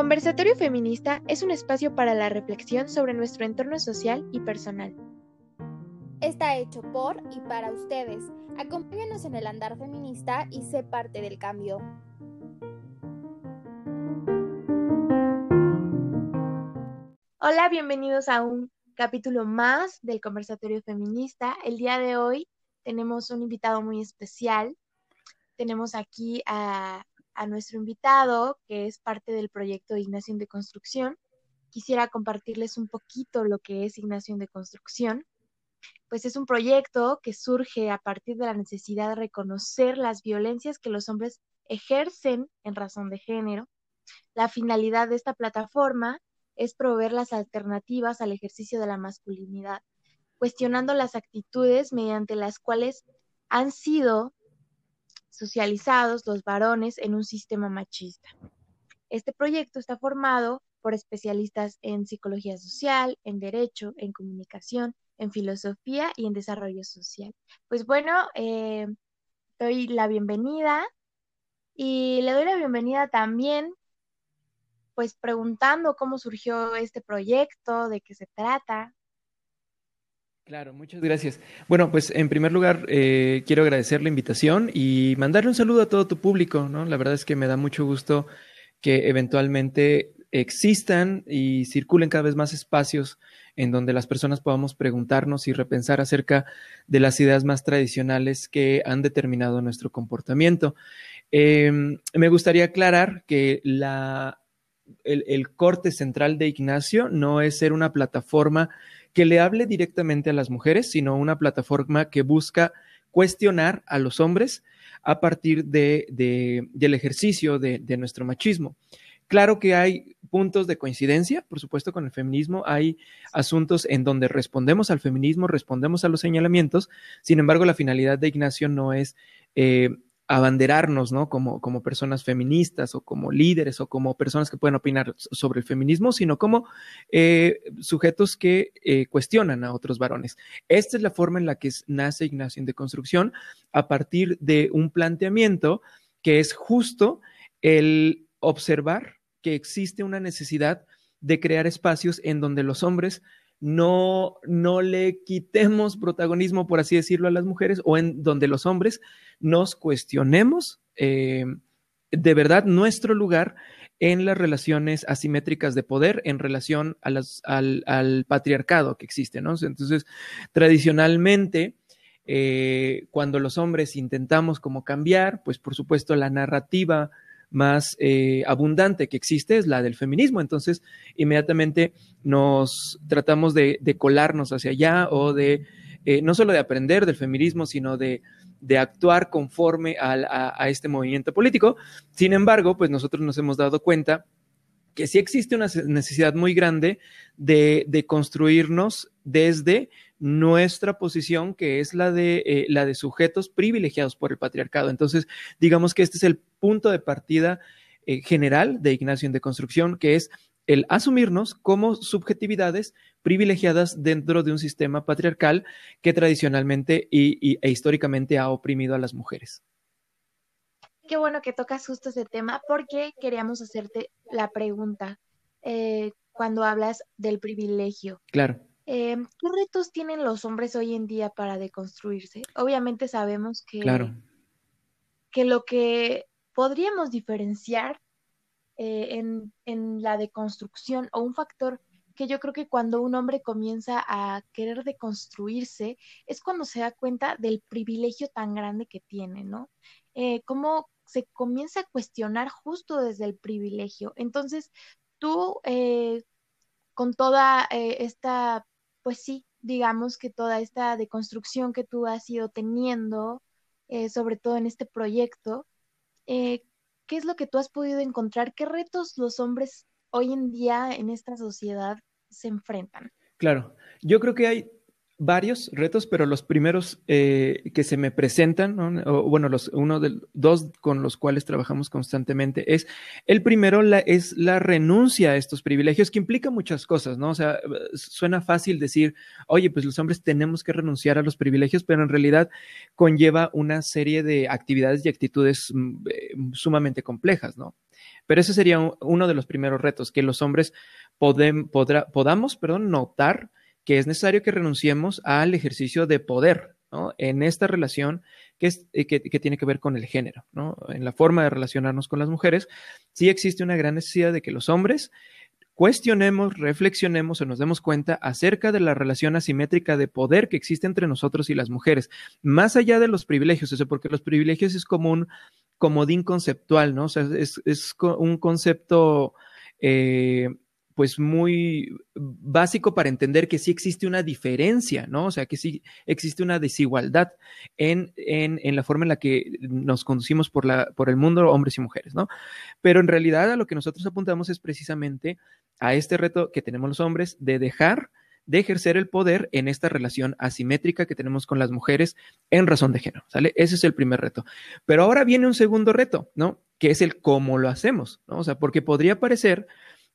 Conversatorio Feminista es un espacio para la reflexión sobre nuestro entorno social y personal. Está hecho por y para ustedes. Acompáñanos en el andar feminista y sé parte del cambio. Hola, bienvenidos a un capítulo más del Conversatorio Feminista. El día de hoy tenemos un invitado muy especial. Tenemos aquí a a nuestro invitado, que es parte del proyecto Ignación de Construcción. Quisiera compartirles un poquito lo que es Ignación de Construcción. Pues es un proyecto que surge a partir de la necesidad de reconocer las violencias que los hombres ejercen en razón de género. La finalidad de esta plataforma es proveer las alternativas al ejercicio de la masculinidad, cuestionando las actitudes mediante las cuales han sido socializados los varones en un sistema machista. Este proyecto está formado por especialistas en psicología social, en derecho, en comunicación, en filosofía y en desarrollo social. Pues bueno, eh, doy la bienvenida y le doy la bienvenida también, pues preguntando cómo surgió este proyecto, de qué se trata. Claro, muchas gracias. Bueno, pues en primer lugar eh, quiero agradecer la invitación y mandarle un saludo a todo tu público, ¿no? La verdad es que me da mucho gusto que eventualmente existan y circulen cada vez más espacios en donde las personas podamos preguntarnos y repensar acerca de las ideas más tradicionales que han determinado nuestro comportamiento. Em, me gustaría aclarar que la, el corte central de Ignacio no es ser una plataforma que le hable directamente a las mujeres, sino una plataforma que busca cuestionar a los hombres a partir de, del ejercicio de, nuestro machismo. Claro que hay puntos de coincidencia, por supuesto, con el feminismo. Hay asuntos en donde respondemos al feminismo, respondemos a los señalamientos. Sin embargo, la finalidad de Ignacio no es eh, abanderarnos, ¿no? Como, como personas feministas o como líderes o como personas que pueden opinar sobre el feminismo, sino como eh, sujetos que eh, cuestionan a otros varones. Esta es la forma en la que nace Ignacio de Construcción a partir de un planteamiento que es justo el observar que existe una necesidad de crear espacios en donde los hombres no, no le quitemos protagonismo, por así decirlo, a las mujeres o en donde los hombres nos cuestionemos eh, de verdad nuestro lugar en las relaciones asimétricas de poder en relación al, al, patriarcado que existe, ¿no? Entonces, tradicionalmente, eh, cuando los hombres intentamos como cambiar, pues por supuesto la narrativa más eh, abundante que existe es la del feminismo. Entonces, inmediatamente nos tratamos de, colarnos hacia allá o de, eh, no solo de aprender del feminismo, sino de, actuar conforme a, este movimiento político. Sin embargo, pues nosotros nos hemos dado cuenta que sí existe una necesidad muy grande de, de construirnos desde nuestra posición, que es la de, eh, la de sujetos privilegiados por el patriarcado. Entonces, digamos que este es el punto de partida eh, general de Ignacio de Construcción, que es el asumirnos como subjetividades privilegiadas dentro de un sistema patriarcal que tradicionalmente y, e históricamente ha oprimido a las mujeres. Qué bueno que tocas justo ese tema porque queríamos hacerte la pregunta eh, cuando hablas del privilegio. Claro. Eh, ¿Qué retos tienen los hombres hoy en día para deconstruirse? Obviamente sabemos que, que lo que podríamos diferenciar eh, en, en, la deconstrucción o un factor que yo creo que cuando un hombre comienza a querer deconstruirse es cuando se da cuenta del privilegio tan grande que tiene, ¿no? Eh, cómo se comienza a cuestionar justo desde el privilegio. Entonces, tú, eh, con toda esta pues sí, digamos que toda esta deconstrucción que tú has ido teniendo, eh, sobre todo en este proyecto, eh, ¿qué es lo que tú has podido encontrar? ¿Qué retos los hombres hoy en día en esta sociedad se enfrentan? Claro, yo creo que hay varios retos, pero los primeros eh, que se me presentan, o, bueno, los, uno de dos con los cuales trabajamos constantemente es, el primero la, es la renuncia a estos privilegios, que implica muchas cosas, ¿no? O sea, suena fácil decir, oye, pues los hombres tenemos que renunciar a los privilegios, pero en realidad conlleva una serie de actividades y actitudes mm, eh, sumamente complejas, ¿no? Pero ese sería uno de los primeros retos, que los hombres podamos, perdón, notar que es necesario que renunciemos al ejercicio de poder ¿no? en esta relación que, es, eh, que, tiene que ver con el género, ¿no? en la forma de relacionarnos con las mujeres, sí existe una gran necesidad de que los hombres cuestionemos, reflexionemos o nos demos cuenta acerca de la relación asimétrica de poder que existe entre nosotros y las mujeres, más allá de los privilegios, eso porque los privilegios es como un comodín conceptual, ¿no? O sea, es, es un concepto eh, pues muy básico para entender que sí existe una diferencia, ¿no? O sea, que sí existe una desigualdad en, en, en la forma en la que nos conducimos por, la, por el mundo, hombres y mujeres, ¿no? Pero en realidad a lo que nosotros apuntamos es precisamente a este reto que tenemos los hombres de dejar de ejercer el poder en esta relación asimétrica que tenemos con las mujeres en razón de género, ¿sale? Ese es el primer reto. Pero ahora viene un segundo reto, ¿no? Que es el cómo lo hacemos, ¿no? O sea, porque podría parecer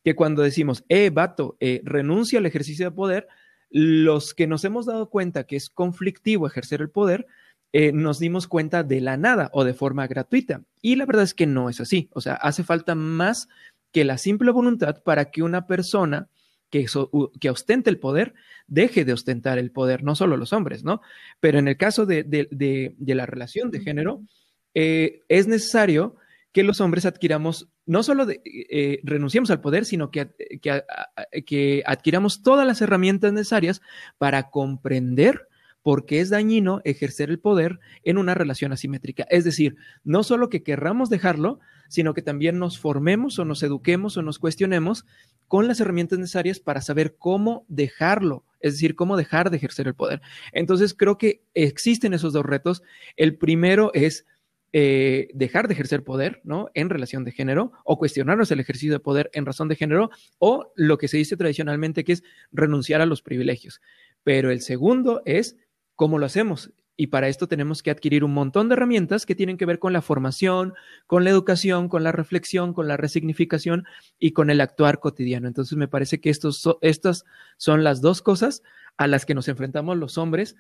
que cuando decimos, eh, vato, eh, renuncia al ejercicio de poder, los que nos hemos dado cuenta que es conflictivo ejercer el poder, eh, nos dimos cuenta de la nada o de forma gratuita. Y la verdad es que no es así. O sea, hace falta más que la simple voluntad para que una persona que, que, ostente el poder deje de ostentar el poder, no solo los hombres, ¿no? Pero en el caso de, de la relación de género, eh, es necesario que los hombres adquiramos, no solo eh, renunciemos al poder, sino que, que, adquiramos todas las herramientas necesarias para comprender por qué es dañino ejercer el poder en una relación asimétrica. Es decir, no solo que querramos dejarlo, sino que también nos formemos o nos eduquemos o nos cuestionemos con las herramientas necesarias para saber cómo dejarlo, es decir, cómo dejar de ejercer el poder. Entonces, creo que existen esos dos retos. El primero es eh, dejar de ejercer poder, ¿no? En relación de género, o cuestionarnos el ejercicio de poder en razón de género, o lo que se dice tradicionalmente que es renunciar a los privilegios. Pero el segundo es cómo lo hacemos. Y para esto tenemos que adquirir un montón de herramientas que tienen que ver con la formación, con la educación, con la reflexión, con la resignificación y con el actuar cotidiano. Entonces me parece que estos, estas son las dos cosas a las que nos enfrentamos los hombres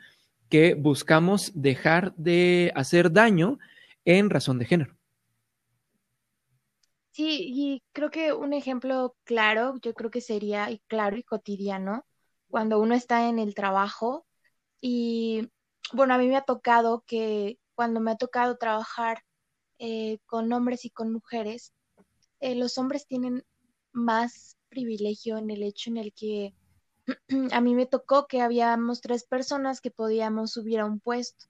que buscamos dejar de hacer daño en razón de género. Sí, y creo que un ejemplo claro, yo creo que sería claro y cotidiano, cuando uno está en el trabajo y, bueno, a mí me ha tocado que cuando me ha tocado trabajar eh, con hombres y con mujeres, eh, los hombres tienen más privilegio en el hecho en el que a mí me tocó que habíamos tres personas que podíamos subir a un puesto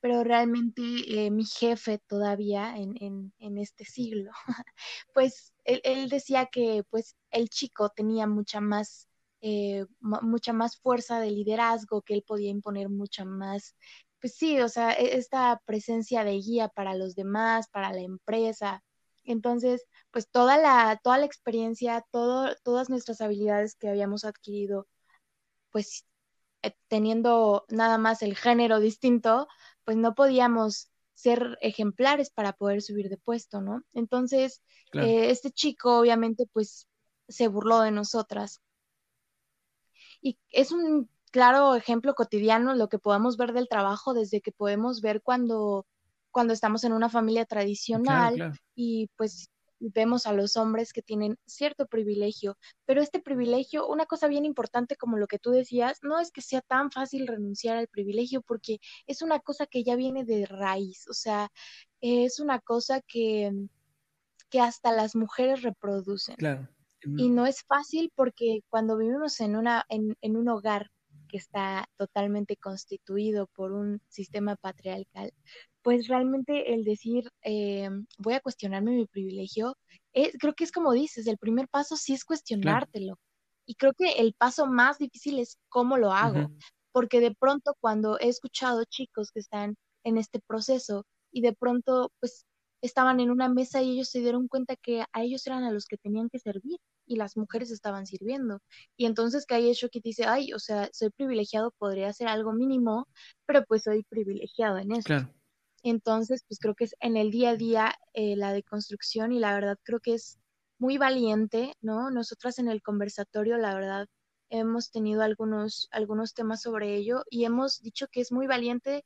pero realmente eh, mi jefe todavía en, en, este siglo, pues él, decía que pues el chico tenía mucha más, eh, mucha más fuerza de liderazgo, que él podía imponer mucha más, pues sí, o sea, e, esta presencia de guía para los demás, para la empresa. Entonces, pues toda la, toda la experiencia, todo, todas nuestras habilidades que habíamos adquirido, pues eh, teniendo nada más el género distinto, pues no podíamos ser ejemplares para poder subir de puesto, ¿no? Entonces, eh, este chico obviamente pues se burló de nosotras. Y es un claro ejemplo cotidiano lo que podemos ver del trabajo desde que podemos ver cuando, cuando estamos en una familia tradicional y pues vemos a los hombres que tienen cierto privilegio, pero este privilegio, una cosa bien importante como lo que tú decías, no es que sea tan fácil renunciar al privilegio porque es una cosa que ya viene de raíz, o sea, es una cosa que, que hasta las mujeres reproducen. Y no es fácil porque cuando vivimos en, una, en, en un hogar que está totalmente constituido por un sistema patriarcal, pues realmente el decir, eh, voy a cuestionarme mi privilegio, eh, creo que es como dices, el primer paso sí es cuestionártelo. Y creo que el paso más difícil es cómo lo hago, porque de pronto cuando he escuchado chicos que están en este proceso y de pronto pues estaban en una mesa y ellos se dieron cuenta que a ellos eran a los que tenían que servir y las mujeres estaban sirviendo. Y entonces que ahí que dice, ay, o sea, soy privilegiado, podría hacer algo mínimo, pero pues soy privilegiado en eso. Entonces, pues creo que es en el día a día eh, la deconstrucción y la verdad creo que es muy valiente, ¿no? Nosotras en el conversatorio, la verdad, hemos tenido algunos, algunos temas sobre ello y hemos dicho que es muy valiente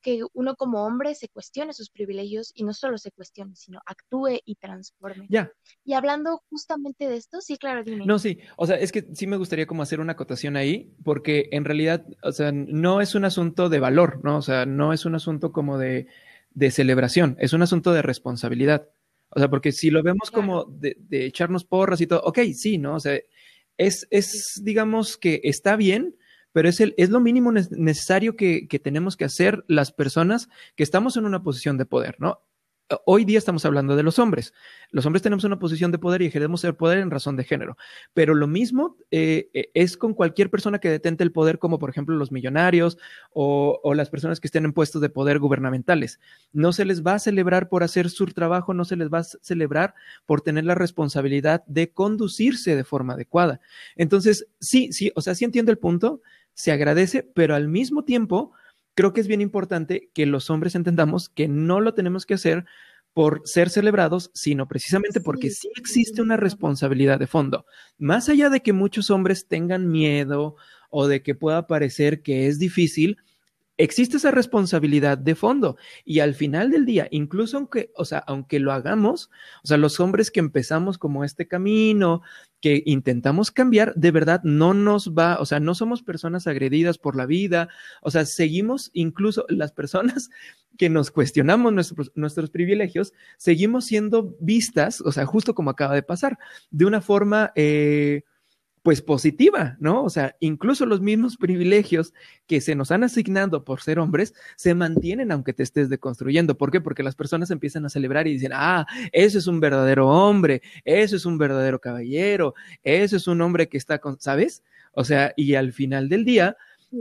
que uno como hombre se cuestione sus privilegios y no solo se cuestione, sino actúe y transforme. Ya. Y hablando justamente de esto, sí, claro, dime. No, sí, o sea, es que sí me gustaría como hacer una acotación ahí, porque en realidad, o sea, no es un asunto de valor, ¿no? O sea, no es un asunto como de, de celebración, es un asunto de responsabilidad. O sea, porque si lo vemos como de, de, echarnos porras y todo, ok, sí, ¿no? O sea, es, es digamos que está bien, pero es, el, es lo mínimo necesario que, tenemos que hacer las personas que estamos en una posición de poder, ¿no? Hoy día estamos hablando de los hombres. Los hombres tenemos una posición de poder y ejercemos el poder en razón de género. Pero lo mismo eh, eh, es con cualquier persona que detente el poder, como por ejemplo los millonarios o, o, las personas que estén en puestos de poder gubernamentales. No se les va a celebrar por hacer su trabajo, no se les va a celebrar por tener la responsabilidad de conducirse de forma adecuada. Entonces, sí, sí, o sea, sí entiendo el punto se agradece, pero al mismo tiempo creo que es bien importante que los hombres entendamos que no lo tenemos que hacer por ser celebrados, sino precisamente porque sí existe una responsabilidad de fondo. Más allá de que muchos hombres tengan miedo o de que pueda parecer que es difícil, existe esa responsabilidad de fondo. Y al final del día, incluso aunque, o sea, aunque lo hagamos, o sea, los hombres que empezamos como este camino, que intentamos cambiar, de verdad no nos va, o sea, no somos personas agredidas por la vida, o sea, seguimos incluso las personas que nos cuestionamos nuestros, nuestros privilegios, seguimos siendo vistas, o sea, justo como acaba de pasar, de una forma... Eh, pues positiva, ¿no? O sea, incluso los mismos privilegios que se nos han asignado por ser hombres se mantienen aunque te estés deconstruyendo. ¿Por qué? Porque las personas empiezan a celebrar y dicen, ah, eso es un verdadero hombre, eso es un verdadero caballero, eso es un hombre que está con, ¿sabes? O sea, y al final del día,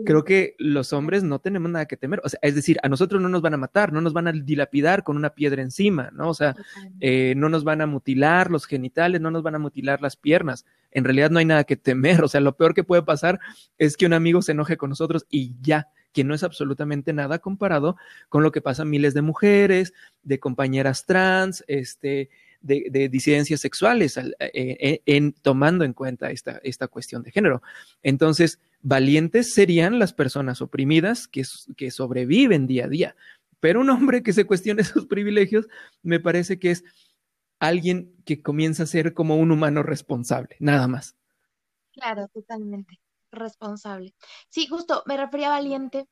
creo que los hombres no tenemos nada que temer. O sea, es decir, a nosotros no nos van a matar, no nos van a dilapidar con una piedra encima, ¿no? O sea, eh, no nos van a mutilar los genitales, no nos van a mutilar las piernas. En realidad no hay nada que temer. O sea, lo peor que puede pasar es que un amigo se enoje con nosotros y ya que no es absolutamente nada comparado con lo que pasa miles de mujeres, de compañeras trans, este, de, disidencias sexuales, eh, eh, en, tomando en cuenta esta, esta cuestión de género. Entonces, valientes serían las personas oprimidas que, que sobreviven día a día. Pero un hombre que se cuestione sus privilegios, me parece que es alguien que comienza a ser como un humano responsable, nada más. Claro, totalmente responsable. Sí, justo me refería a valiente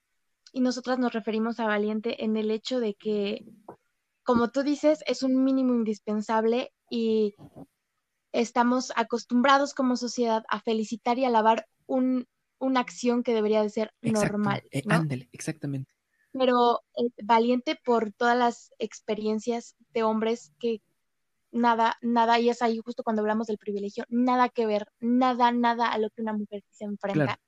y nosotras nos referimos a valiente en el hecho de que como tú dices, es un mínimo indispensable y estamos acostumbrados como sociedad a felicitar y alabar un, una acción que debería de ser normal. Eh, ándale, exactamente. Pero eh, valiente por todas las experiencias de hombres que nada, nada, y es ahí justo cuando hablamos del privilegio, nada que ver, nada, nada a lo que una mujer se enfrenta.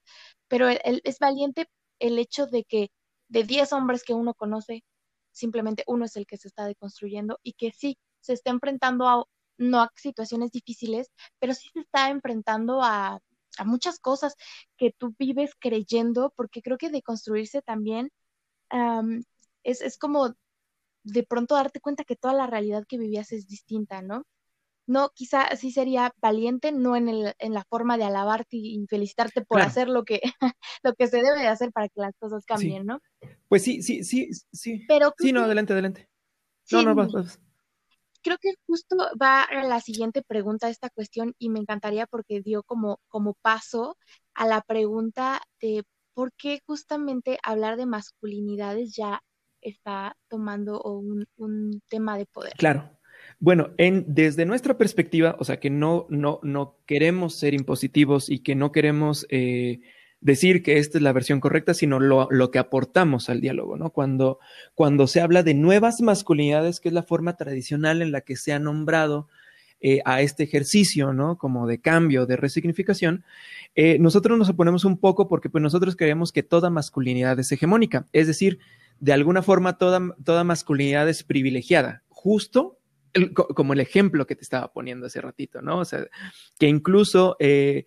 Pero es valiente el hecho de que de 10 hombres que uno conoce, simplemente uno es el que se está deconstruyendo y que sí se está enfrentando a no a situaciones difíciles, pero sí se está enfrentando a, a muchas cosas que tú vives creyendo, porque creo que deconstruirse también es, es como de pronto darte cuenta que toda la realidad que vivías es distinta, ¿no? No, quizá sí sería valiente, no en, el, en la forma de alabarte y felicitarte por hacer lo que, lo que se debe de hacer para que las cosas cambien, ¿no? Pues sí, sí, sí, sí. Pero sí, no, adelante, adelante. no, no, vas, vas. Creo que justo va a la siguiente pregunta a esta cuestión y me encantaría porque dio como, como paso a la pregunta de por qué justamente hablar de masculinidades ya está tomando un, un tema de poder. Claro, bueno, en, desde nuestra perspectiva, o sea, que no, no, no queremos ser impositivos y que no queremos eh, decir que esta es la versión correcta, sino lo, lo, que aportamos al diálogo, ¿no? Cuando, cuando se habla de nuevas masculinidades, que es la forma tradicional en la que se ha nombrado eh, a este ejercicio, ¿no? Como de cambio, de resignificación, eh, nosotros nos oponemos un poco porque pues nosotros creemos que toda masculinidad es hegemónica, es decir, de alguna forma toda, toda masculinidad es privilegiada justo como el ejemplo que te estaba poniendo hace ratito, ¿no? O sea, que incluso eh,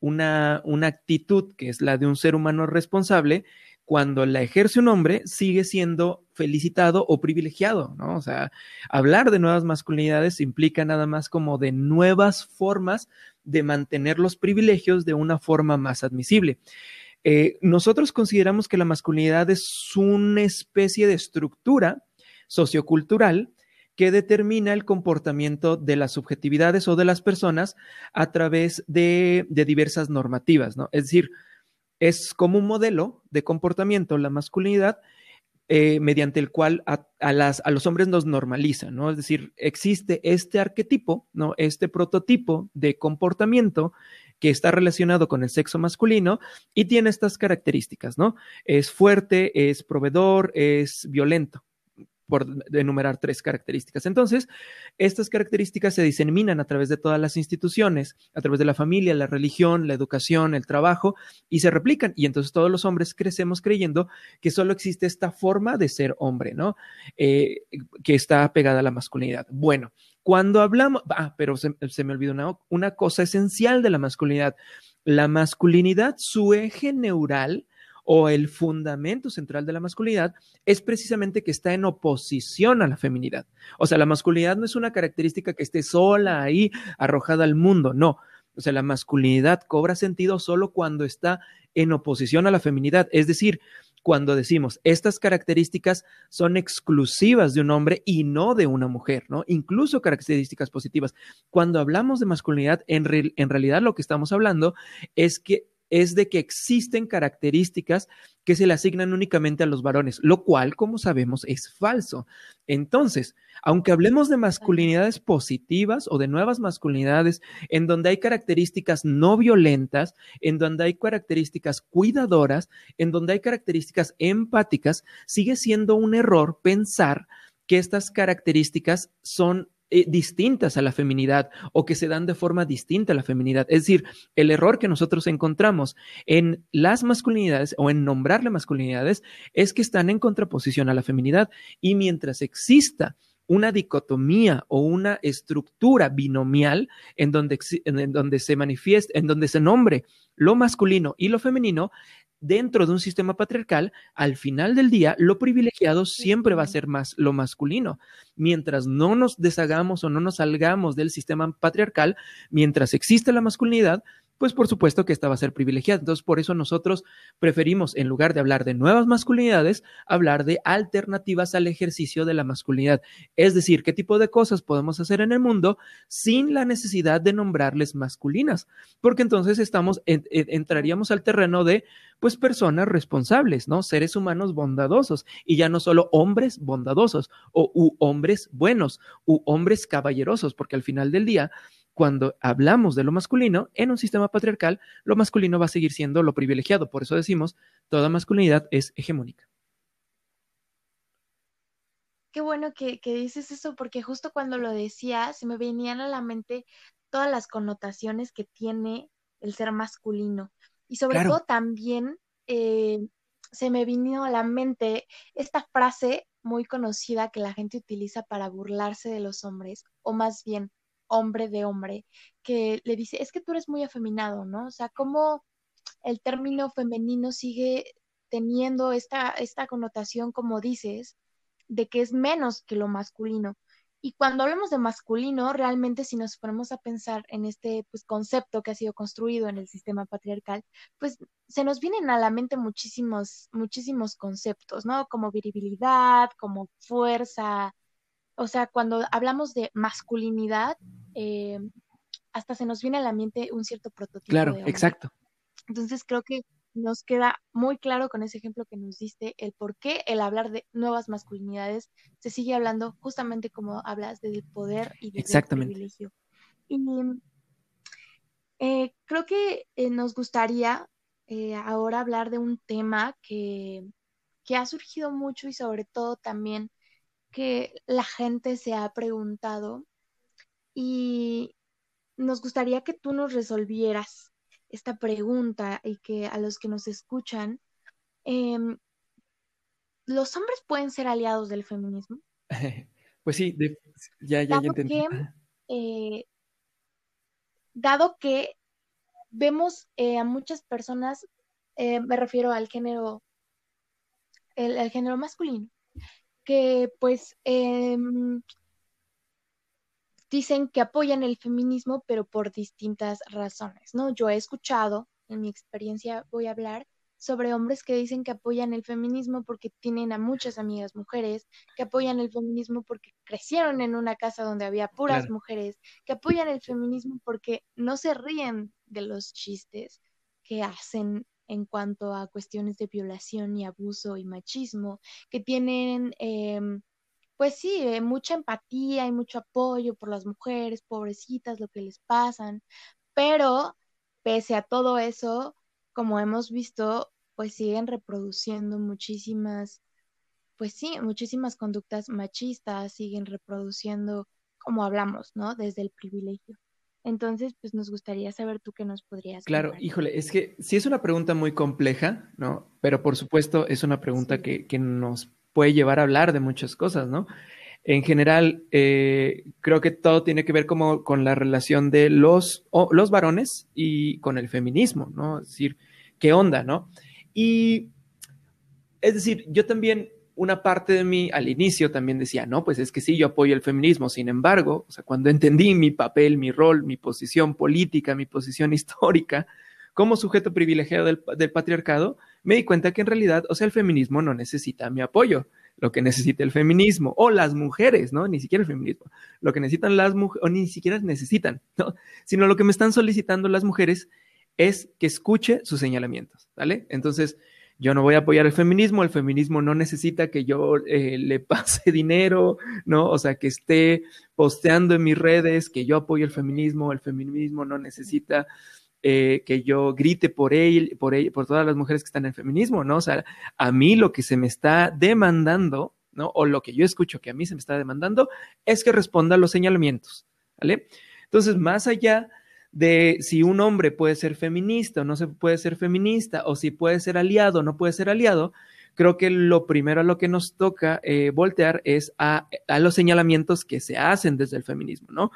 una, una actitud que es la de un ser humano responsable, cuando la ejerce un hombre, sigue siendo felicitado o privilegiado, ¿no? O sea, hablar de nuevas masculinidades implica nada más como de nuevas formas de mantener los privilegios de una forma más admisible. Eh, nosotros consideramos que la masculinidad es una especie de estructura sociocultural que determina el comportamiento de las subjetividades o de las personas a través de, diversas normativas, ¿no? Es decir, es como un modelo de comportamiento la masculinidad eh, mediante el cual a, las, a, los hombres nos normalizan, ¿no? Es decir, existe este arquetipo, ¿no? Este prototipo de comportamiento que está relacionado con el sexo masculino y tiene estas características, ¿no? Es fuerte, es proveedor, es violento, por enumerar tres características. Entonces, estas características se diseminan a través de todas las instituciones, a través de la familia, la religión, la educación, el trabajo, y se replican. Y entonces todos los hombres crecemos creyendo que solo existe esta forma de ser hombre, ¿no? Eh, que está pegada a la masculinidad. Bueno, cuando hablamos, ah, pero se, me olvidó una, una cosa esencial de la masculinidad. La masculinidad, su eje neural, o el fundamento central de la masculinidad es precisamente que está en oposición a la feminidad. O sea, la masculinidad no es una característica que esté sola ahí, arrojada al mundo, no. O sea, la masculinidad cobra sentido solo cuando está en oposición a la feminidad, es decir, cuando decimos estas características son exclusivas de un hombre y no de una mujer, ¿no? Incluso características positivas. Cuando hablamos de masculinidad, en, en realidad lo que estamos hablando es que es de que existen características que se le asignan únicamente a los varones, lo cual, como sabemos, es falso. Entonces, aunque hablemos de masculinidades positivas o de nuevas masculinidades, en donde hay características no violentas, en donde hay características cuidadoras, en donde hay características empáticas, sigue siendo un error pensar que estas características son eh, distintas a la feminidad o que se dan de forma distinta a la feminidad. Es decir, el error que nosotros encontramos en las masculinidades o en nombrarle masculinidades es que están en contraposición a la feminidad y mientras exista una dicotomía o una estructura binomial en donde, en donde se manifieste, en donde se nombre lo masculino y lo femenino, dentro de un sistema patriarcal, al final del día, lo privilegiado siempre va a ser más lo masculino. Mientras no nos deshagamos o no nos salgamos del sistema patriarcal, mientras existe la masculinidad, pues por supuesto que esta va a ser privilegiada. Entonces, por eso nosotros preferimos, en lugar de hablar de nuevas masculinidades, hablar de alternativas al ejercicio de la masculinidad. Es decir, qué tipo de cosas podemos hacer en el mundo sin la necesidad de nombrarles masculinas, porque entonces estamos, entraríamos al terreno de, pues, personas responsables, ¿no? Seres humanos bondadosos y ya no solo hombres bondadosos o hombres buenos u hombres caballerosos, porque al final del día, cuando hablamos de lo masculino, en un sistema patriarcal, lo masculino va a seguir siendo lo privilegiado. Por eso decimos, toda masculinidad es hegemónica. Qué bueno que, dices eso, porque justo cuando lo decía, se me venían a la mente todas las connotaciones que tiene el ser masculino. Y sobre todo también eh, se me vino a la mente esta frase muy conocida que la gente utiliza para burlarse de los hombres, o más bien hombre de hombre, que le dice, es que tú eres muy afeminado, ¿no? O sea, cómo el término femenino sigue teniendo esta, esta connotación, como dices, de que es menos que lo masculino. Y cuando hablamos de masculino, realmente si nos ponemos a pensar en este pues, concepto que ha sido construido en el sistema patriarcal, pues se nos vienen a la mente muchísimos, muchísimos conceptos, ¿no? Como viribilidad, como fuerza, o sea, cuando hablamos de masculinidad, eh, hasta se nos viene a la mente un cierto prototipo. Claro, exacto. Entonces creo que nos queda muy claro con ese ejemplo que nos diste el por qué el hablar de nuevas masculinidades se sigue hablando justamente como hablas del poder y del privilegio. Y eh, creo que eh, nos gustaría ahora hablar de un tema que, que ha surgido mucho y sobre todo también que la gente se ha preguntado y nos gustaría que tú nos resolvieras esta pregunta y que a los que nos escuchan, em, ¿los hombres pueden ser aliados del feminismo? Pues sí, ya, ya, ya entendí. Eh, dado que vemos eh, a muchas personas, eh, me refiero al género, el, género masculino, que pues em, dicen que apoyan el feminismo, pero por distintas razones, ¿no? Yo he escuchado, en mi experiencia voy a hablar, sobre hombres que dicen que apoyan el feminismo porque tienen a muchas amigas mujeres, que apoyan el feminismo porque crecieron en una casa donde había puras mujeres, que apoyan el feminismo porque no se ríen de los chistes que hacen en cuanto a cuestiones de violación y abuso y machismo, que tienen, em, pues sí, eh, mucha empatía y mucho apoyo por las mujeres, pobrecitas, lo que les pasan, pero pese a todo eso, como hemos visto, pues siguen reproduciendo muchísimas, pues sí, muchísimas conductas machistas, siguen reproduciendo, como hablamos, ¿no? Desde el privilegio. Entonces, pues nos gustaría saber tú qué nos podrías. Claro, híjole, es que sí es una pregunta muy compleja, ¿no? Pero por supuesto es una pregunta que, que, nos puede llevar a hablar de muchas cosas, ¿no? En general, eh, creo que todo tiene que ver como con la relación de los, los varones y con el feminismo, ¿no? Es decir, ¿qué onda, no? Y es decir, yo también, una parte de mí al inicio también decía, no, pues es que sí, yo apoyo el feminismo. Sin embargo, o sea, cuando entendí mi papel, mi rol, mi posición política, mi posición histórica como sujeto privilegiado del, patriarcado, me di cuenta que en realidad, o sea, el feminismo no necesita mi apoyo lo que necesita el feminismo, o las mujeres, ¿no? Ni siquiera el feminismo, lo que necesitan las mujeres, o ni siquiera necesitan, ¿no? Sino lo que me están solicitando las mujeres es que escuche sus señalamientos, ¿vale? Entonces, yo no voy a apoyar el feminismo, el feminismo no necesita que yo eh, le pase dinero, ¿no? O sea, que esté posteando en mis redes que yo apoyo el feminismo, el feminismo no necesita eh, que yo grite por él, por él, por todas las mujeres que están en el feminismo, ¿no? O sea, a mí lo que se me está demandando, ¿no? O lo que yo escucho que a mí se me está demandando es que responda a los señalamientos, ¿vale? Entonces, más allá de si un hombre puede ser feminista o no se puede ser feminista, o si puede ser aliado o no puede ser aliado, creo que lo primero a lo que nos toca eh, voltear es a, a, los señalamientos que se hacen desde el feminismo, ¿no?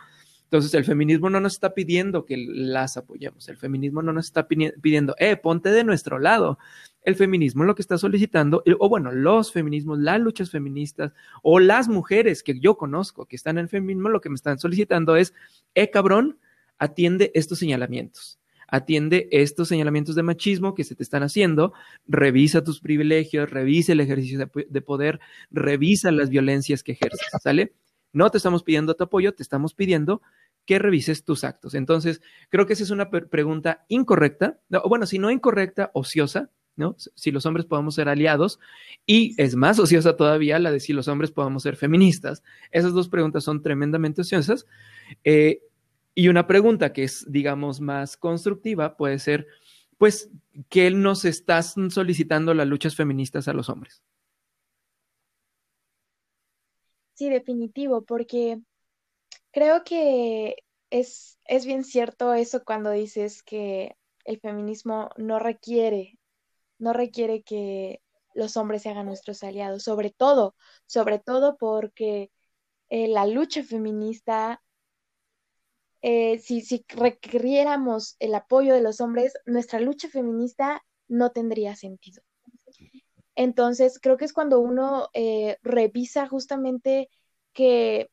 Entonces, el feminismo no nos está pidiendo que las apoyemos, el feminismo no nos está pidiendo, eh, ponte de nuestro lado. El feminismo lo que está solicitando, o bueno, los feminismos, las luchas feministas o las mujeres que yo conozco que están en el feminismo, lo que me están solicitando es, eh, cabrón, atiende estos señalamientos atiende estos señalamientos de machismo que se te están haciendo, revisa tus privilegios, revisa el ejercicio de, de, poder, revisa las violencias que ejerces, ¿sale? No te estamos pidiendo tu apoyo, te estamos pidiendo que revises tus actos. Entonces, creo que esa es una pregunta incorrecta, bueno, si no incorrecta, ociosa, ¿no? Si los hombres podemos ser aliados, y es más ociosa todavía la de si los hombres podemos ser feministas. Esas dos preguntas son tremendamente ociosas. Eh, y una pregunta que es, digamos, más constructiva puede ser, pues, ¿qué nos estás solicitando las luchas feministas a los hombres? Sí, definitivo, porque creo que es, es bien cierto eso cuando dices que el feminismo no requiere, no requiere que los hombres se hagan nuestros aliados, sobre todo, sobre todo porque eh, la lucha feminista, eh, si, si requiriéramos el apoyo de los hombres, nuestra lucha feminista no tendría sentido. Entonces, creo que es cuando uno eh, revisa justamente que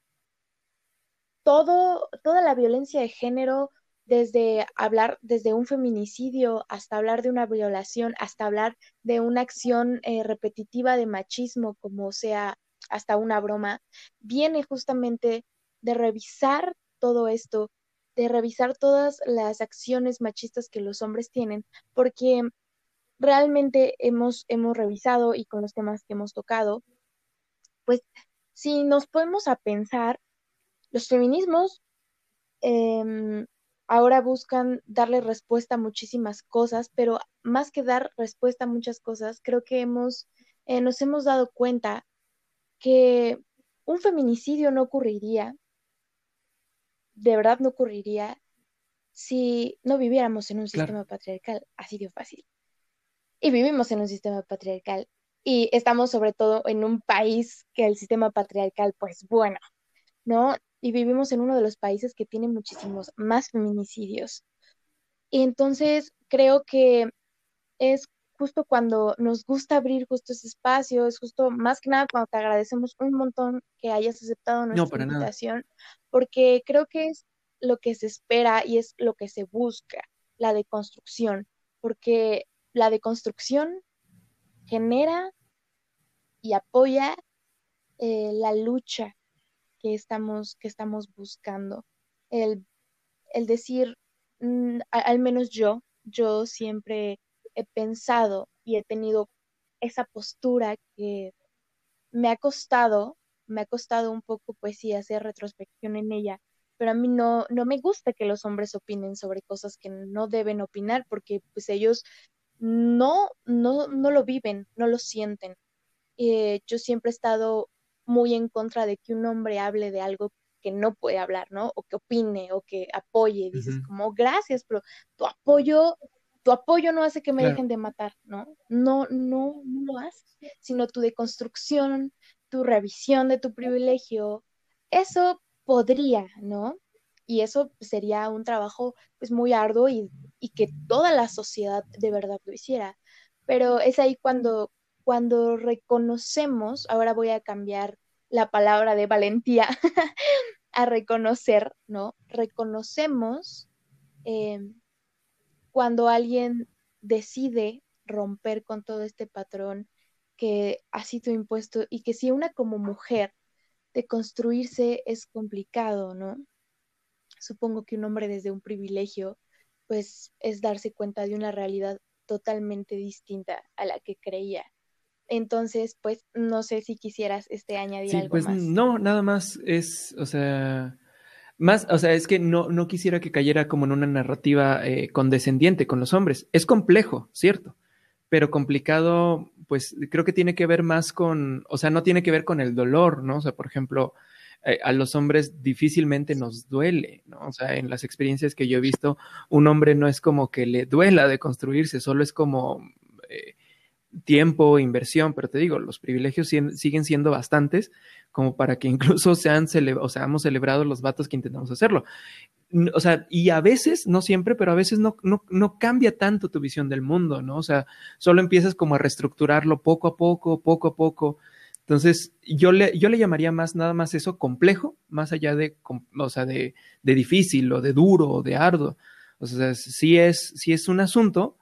todo, toda la violencia de género, desde hablar desde un feminicidio hasta hablar de una violación, hasta hablar de una acción eh, repetitiva de machismo, como sea hasta una broma, viene justamente de revisar todo esto, de revisar todas las acciones machistas que los hombres tienen, porque realmente hemos, hemos revisado y con los temas que hemos tocado, pues si nos podemos a pensar, los feminismos em, ahora buscan darle respuesta a muchísimas cosas, pero más que dar respuesta a muchas cosas, creo que hemos, eh, nos hemos dado cuenta que un feminicidio no ocurriría, de verdad no ocurriría, si no viviéramos en un sistema patriarcal, así de fácil y vivimos en un sistema patriarcal. y estamos sobre todo en un país que el sistema patriarcal, pues bueno, ¿no? Y vivimos en uno de los países que tiene muchísimos más feminicidios. Y entonces creo que es justo cuando nos gusta abrir justo ese espacio, es justo más que nada cuando te agradecemos un montón que hayas aceptado nuestra invitación, porque creo que es lo que se espera y es lo que se busca, la deconstrucción, porque la deconstrucción genera y apoya eh, la lucha que estamos, que estamos buscando. El, decir, mm, al menos yo, yo siempre he pensado y he tenido esa postura que me ha costado, me ha costado un poco, pues sí, hacer retrospección en ella, pero a mí no, no me gusta que los hombres opinen sobre cosas que no deben opinar porque pues ellos no, no, no lo viven, no lo sienten. Eh, yo siempre he estado muy en contra de que un hombre hable de algo que no puede hablar, ¿no? O que opine o que apoye. Dices como, gracias, pero tu apoyo tu apoyo no hace que me dejen de matar, ¿no? No, no, no lo hace, sino tu deconstrucción, tu revisión de tu privilegio, eso podría, ¿no? Y eso sería un trabajo pues muy arduo y, y que toda la sociedad de verdad lo hiciera. Pero es ahí cuando, cuando reconocemos, ahora voy a cambiar la palabra de valentía a reconocer, ¿no? Reconocemos eh, cuando alguien decide romper con todo este patrón que ha sido impuesto y que si una como mujer de construirse es complicado, ¿no? Supongo que un hombre desde un privilegio, pues es darse cuenta de una realidad totalmente distinta a la que creía. Entonces, pues no sé si quisieras este añadir algo pues, más. No, nada más es, o sea, más, o sea, es que no, no quisiera que cayera como en una narrativa eh, condescendiente con los hombres. Es complejo, cierto, pero complicado, pues creo que tiene que ver más con, o sea, no tiene que ver con el dolor, ¿no? O sea, por ejemplo, eh, a los hombres difícilmente nos duele, ¿no? O sea, en las experiencias que yo he visto, un hombre no es como que le duela de construirse, solo es como eh, tiempo, inversión, pero te digo, los privilegios siguen siendo bastantes como para que incluso sean o sea, hemos celebrado los vatos que intentamos hacerlo. O sea, y a veces, no siempre, pero a veces no, no, no cambia tanto tu visión del mundo, ¿no? O sea, solo empiezas como a reestructurarlo poco a poco, poco a poco. Entonces, yo le, yo le llamaría más, nada más eso, complejo, más allá de, o sea, de, de difícil o de duro o de arduo. O sea, sí es, sí es un asunto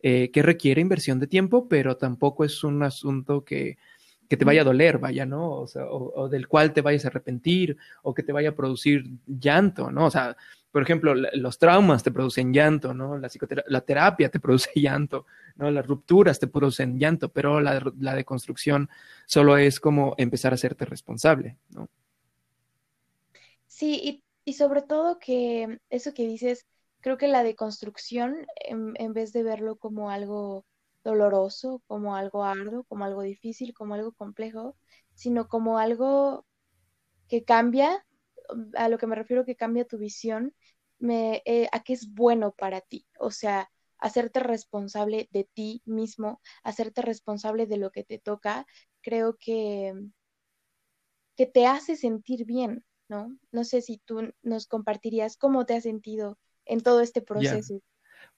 eh, que requiere inversión de tiempo, pero tampoco es un asunto que, que te vaya a doler, vaya, ¿no? O, sea, o, del cual te vayas a arrepentir o que te vaya a producir llanto, ¿no? O sea, por ejemplo, los traumas te producen llanto, ¿no? La, la terapia te produce llanto, ¿no? Las rupturas te producen llanto, pero la, la deconstrucción solo es como empezar a hacerte responsable, ¿no? Sí, y, y sobre todo que eso que dices, creo que la deconstrucción, en, en vez de verlo como algo doloroso, como algo arduo, como algo difícil, como algo complejo, sino como algo que cambia, a lo que me refiero que cambia tu visión, me, eh, a qué es bueno para ti. O sea, hacerte responsable de ti mismo, hacerte responsable de lo que te toca, creo que, que te hace sentir bien, ¿no? No sé si tú nos compartirías cómo te has sentido en todo este proceso?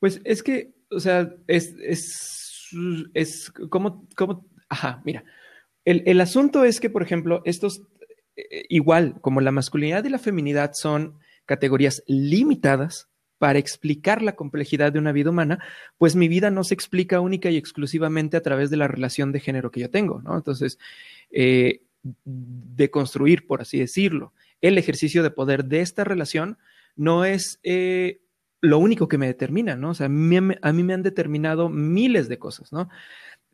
Pues es que, o sea, es, es, es como, como, ajá, mira, el, el asunto es que, por ejemplo, estos, eh, igual como la masculinidad y la feminidad son categorías limitadas para explicar la complejidad de una vida humana, pues mi vida no se explica única y exclusivamente a través de la relación de género que yo tengo, ¿no? Entonces, eh, de construir, por así decirlo, el ejercicio de poder de esta relación no es eh, lo único que me determina, ¿no? O sea, a mí, me han determinado miles de cosas, ¿no?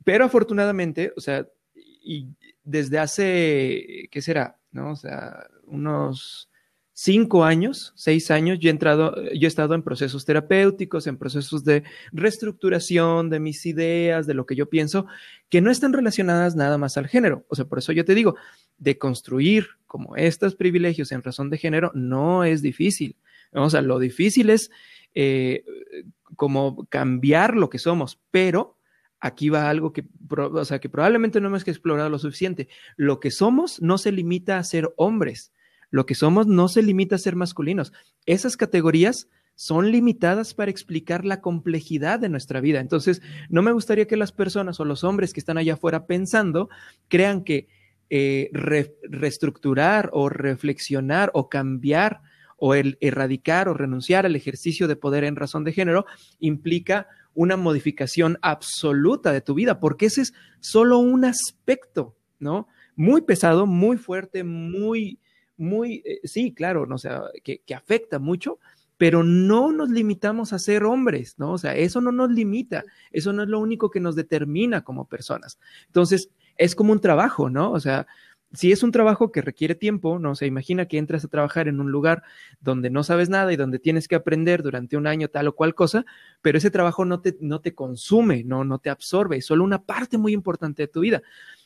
Pero afortunadamente, o sea, y desde hace, ¿qué será? ¿No? O sea, unos cinco años, seis años, yo he entrado, yo he estado en procesos terapéuticos, en procesos de reestructuración de mis ideas, de lo que yo pienso, que no están relacionadas nada más al género. O sea, por eso yo te digo, de construir como estos privilegios en razón de género no es difícil. O sea, lo difícil es eh, como cambiar lo que somos, pero aquí va algo que, o sea, que probablemente no hemos explorado lo suficiente. Lo que somos no se limita a ser hombres. Lo que somos no se limita a ser masculinos. Esas categorías son limitadas para explicar la complejidad de nuestra vida. Entonces, no me gustaría que las personas o los hombres que están allá afuera pensando crean que eh, reestructurar o reflexionar o cambiar o el erradicar o renunciar al ejercicio de poder en razón de género implica una modificación absoluta de tu vida, porque ese es solo un aspecto, ¿no? Muy pesado, muy fuerte, muy, muy, eh, sí, claro, ¿no? o sea, que, que afecta mucho, pero no nos limitamos a ser hombres, ¿no? O sea, eso no nos limita, eso no es lo único que nos determina como personas. Entonces, es como un trabajo, ¿no? O sea, si es un trabajo que requiere tiempo, no se imagina que entras a trabajar en un lugar donde no sabes nada y donde tienes que aprender durante un año tal o cual cosa, pero ese trabajo no te, no te consume, no, no te absorbe, es solo una parte muy importante de tu vida.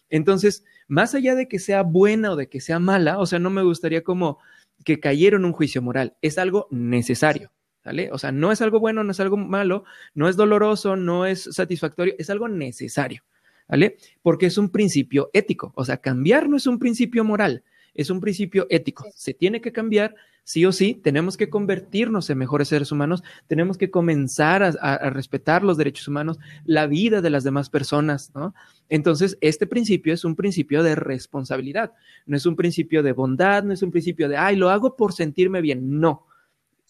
Entonces, más allá de que sea buena o de que sea mala, o sea, no me gustaría como que cayera en un juicio moral, es algo necesario. ¿Vale? O sea, no es algo bueno, no es algo malo, no es doloroso, no es satisfactorio, es algo necesario. ¿Vale? Porque es un principio ético. O sea, cambiar no es un principio moral, es un principio ético. Se tiene que cambiar, sí o sí, tenemos que convertirnos en mejores seres humanos, tenemos que comenzar a, respetar los derechos humanos, la vida de las demás personas, ¿no? Entonces, este principio es un principio de responsabilidad, no es un principio de bondad, no es un principio de, ay, lo hago por sentirme bien, no.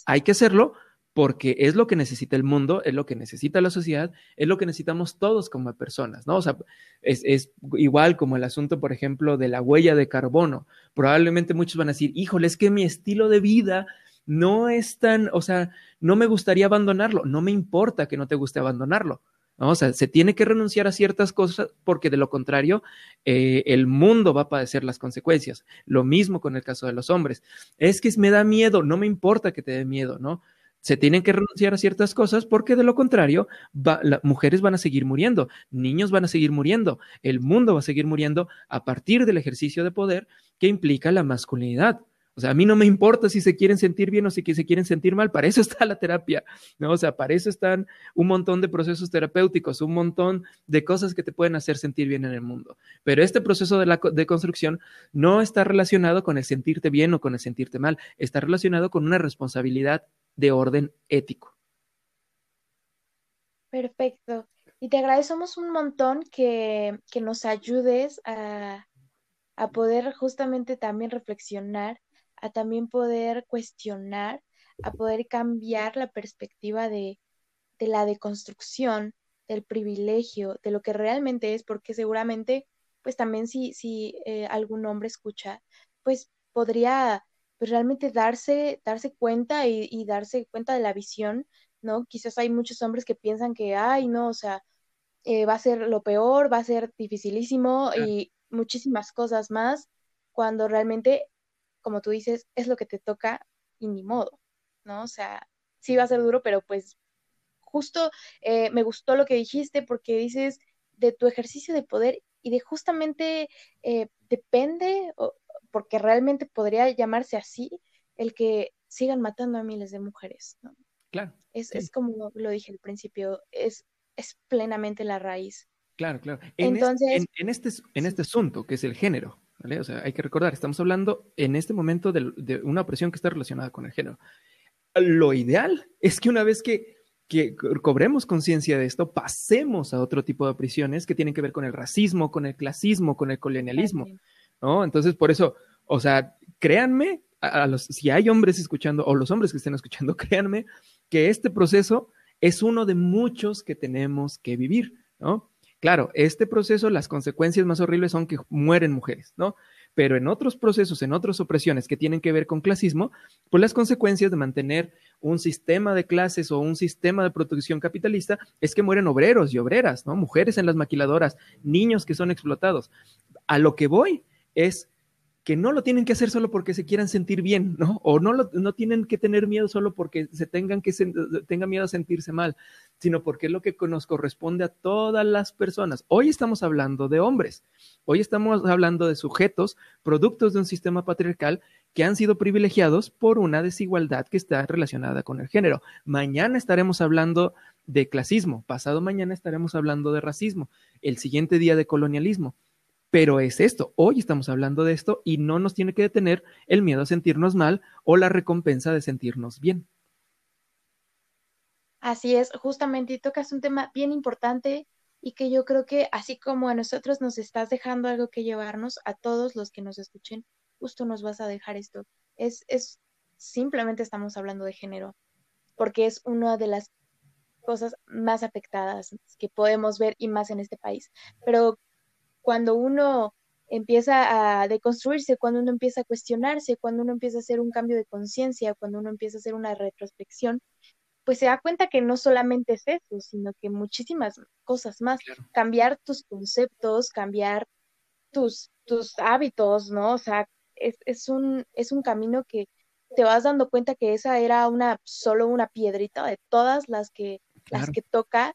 Hay que hacerlo porque es lo que necesita el mundo, es lo que necesita la sociedad, es lo que necesitamos todos como personas, ¿no? O sea, es, igual como el asunto, por ejemplo, de la huella de carbono. Probablemente muchos van a decir, híjole, es que mi estilo de vida no es tan, o sea, no me gustaría abandonarlo, no me importa que no te guste abandonarlo. ¿no? O sea, se tiene que renunciar a ciertas cosas porque de lo contrario, eh, el mundo va a padecer las consecuencias. Lo mismo con el caso de los hombres. Es que me da miedo, no me importa que te dé miedo, ¿no? Se tienen que renunciar a ciertas cosas porque de lo contrario, las mujeres van a seguir muriendo, niños van a seguir muriendo, el mundo va a seguir muriendo a partir del ejercicio de poder que implica la masculinidad. O sea, a mí no me importa si se quieren sentir bien o si se quieren sentir mal, para eso está la terapia, ¿no? O sea, para eso están un montón de procesos terapéuticos, un montón de cosas que te pueden hacer sentir bien en el mundo. Pero este proceso de, la, de construcción no está relacionado con el sentirte bien o con el sentirte mal, está relacionado con una responsabilidad de orden ético. Perfecto. Y te agradecemos un montón que, nos ayudes a, poder justamente también reflexionar, a también poder cuestionar, a poder cambiar la perspectiva de, la deconstrucción, del privilegio, de lo que realmente es, porque seguramente, pues también si, si eh, algún hombre escucha, pues podría pues realmente darse, darse cuenta y, darse cuenta de la visión, ¿no? Quizás hay muchos hombres que piensan que, ay, no, o sea, eh, va a ser lo peor, va a ser dificilísimo y muchísimas cosas más, cuando realmente, como tú dices, es lo que te toca y ni modo, ¿no? O sea, sí va a ser duro, pero pues justo eh, me gustó lo que dijiste porque dices de tu ejercicio de poder y de justamente eh, depende, porque realmente podría llamarse así, el que sigan matando a miles de mujeres, ¿no? Claro. Es, es como lo dije al principio, es, es plenamente la raíz. Claro, claro. En Entonces, en, este, en este asunto, que es el género, ¿vale? O sea, hay que recordar, estamos hablando en este momento de, de una opresión que está relacionada con el género. Lo ideal es que una vez que, que cobremos conciencia de esto, pasemos a otro tipo de opresiones que tienen que ver con el racismo, con el clasismo, con el colonialismo. ¿No? Entonces, por eso, o sea, créanme, a los, si hay hombres escuchando, o los hombres que estén escuchando, créanme que este proceso es uno de muchos que tenemos que vivir, ¿no? Claro, este proceso, las consecuencias más horribles son que mueren mujeres, ¿no? Pero en otros procesos, en otras opresiones que tienen que ver con clasismo, pues las consecuencias de mantener un sistema de clases o un sistema de producción capitalista es que mueren obreros y obreras, ¿no? Mujeres en las maquiladoras, niños que son explotados. A lo que voy es que no lo tienen que hacer solo porque se quieran sentir bien, ¿no? O no, no tienen que tener miedo solo porque se tengan que tengan miedo a sentirse mal, sino porque es lo que nos corresponde a todas las personas. Hoy estamos hablando de hombres, hoy estamos hablando de sujetos, productos de un sistema patriarcal que han sido privilegiados por una desigualdad que está relacionada con el género. Mañana estaremos hablando de clasismo, pasado mañana estaremos hablando de racismo, el siguiente día de colonialismo. Pero es esto, hoy estamos hablando de esto y no nos tiene que detener el miedo a sentirnos mal o la recompensa de sentirnos bien. Así es, justamente y tocas un tema bien importante y que yo creo que así como a nosotros nos estás dejando algo que llevarnos, a todos los que nos escuchen, justo nos vas a dejar esto. Es, es, simplemente estamos hablando de género, porque es una de las cosas más afectadas que podemos ver y más en este país. Pero cuando uno empieza a deconstruirse, cuando uno empieza a cuestionarse, cuando uno empieza a hacer un cambio de conciencia, cuando uno empieza a hacer una retrospección, pues se da cuenta que no solamente es eso, sino que muchísimas cosas más. Cambiar tus conceptos, cambiar tus, tus hábitos, ¿no? O sea, es, es, un, es un camino que te vas dando cuenta que esa era una, solo una piedrita de todas las que, las que toca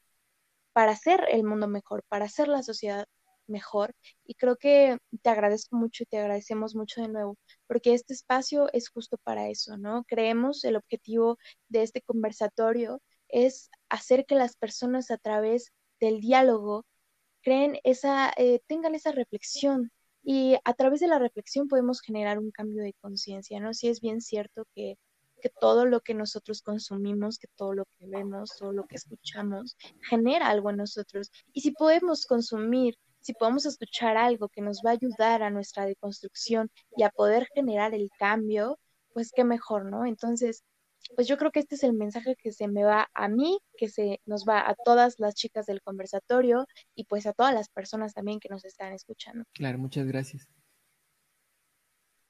para hacer el mundo mejor, para hacer la sociedad mejor. Y creo que te agradezco mucho y te agradecemos mucho de nuevo, porque este espacio es justo para eso, ¿no? Creemos el objetivo de este conversatorio es hacer que las personas a través del diálogo creen esa, eh, tengan esa reflexión y a través de la reflexión podemos generar un cambio de conciencia, ¿no? Si es bien cierto que, que todo lo que nosotros consumimos, que todo lo que vemos, todo lo que escuchamos, genera algo en nosotros. Y si podemos consumir si podemos escuchar algo que nos va a ayudar a nuestra deconstrucción y a poder generar el cambio, pues qué mejor, ¿no? Entonces, pues yo creo que este es el mensaje que se me va a mí, que se nos va a todas las chicas del conversatorio y pues a todas las personas también que nos están escuchando. Claro, muchas gracias.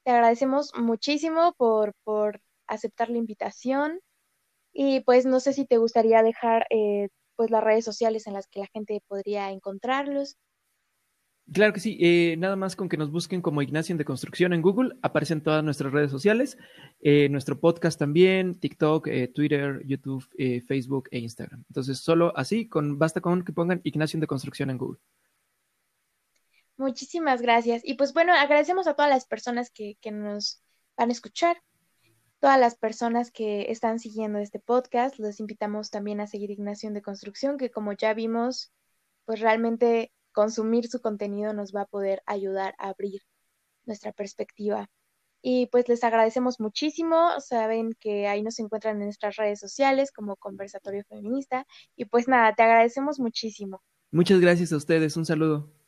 Te agradecemos muchísimo por, por aceptar la invitación y pues no sé si te gustaría dejar eh, pues las redes sociales en las que la gente podría encontrarlos. Claro que sí, eh, nada más con que nos busquen como Ignacio de Construcción en Google, aparecen todas nuestras redes sociales, eh, nuestro podcast también, TikTok, eh, Twitter, YouTube, Facebook e Instagram. Entonces, solo así, con, basta con que pongan Ignacio de Construcción en Google. Muchísimas gracias. Y pues bueno, agradecemos a todas las personas que, nos van a escuchar, todas las personas que están siguiendo este podcast. Los invitamos también a seguir Ignacio de Construcción, que como ya vimos, pues realmente consumir su contenido nos va a poder ayudar a abrir nuestra perspectiva. Y pues les agradecemos muchísimo. Saben que ahí nos encuentran en nuestras redes sociales como Conversatorio Feminista. Y pues nada, te agradecemos muchísimo. Muchas gracias a ustedes. Un saludo.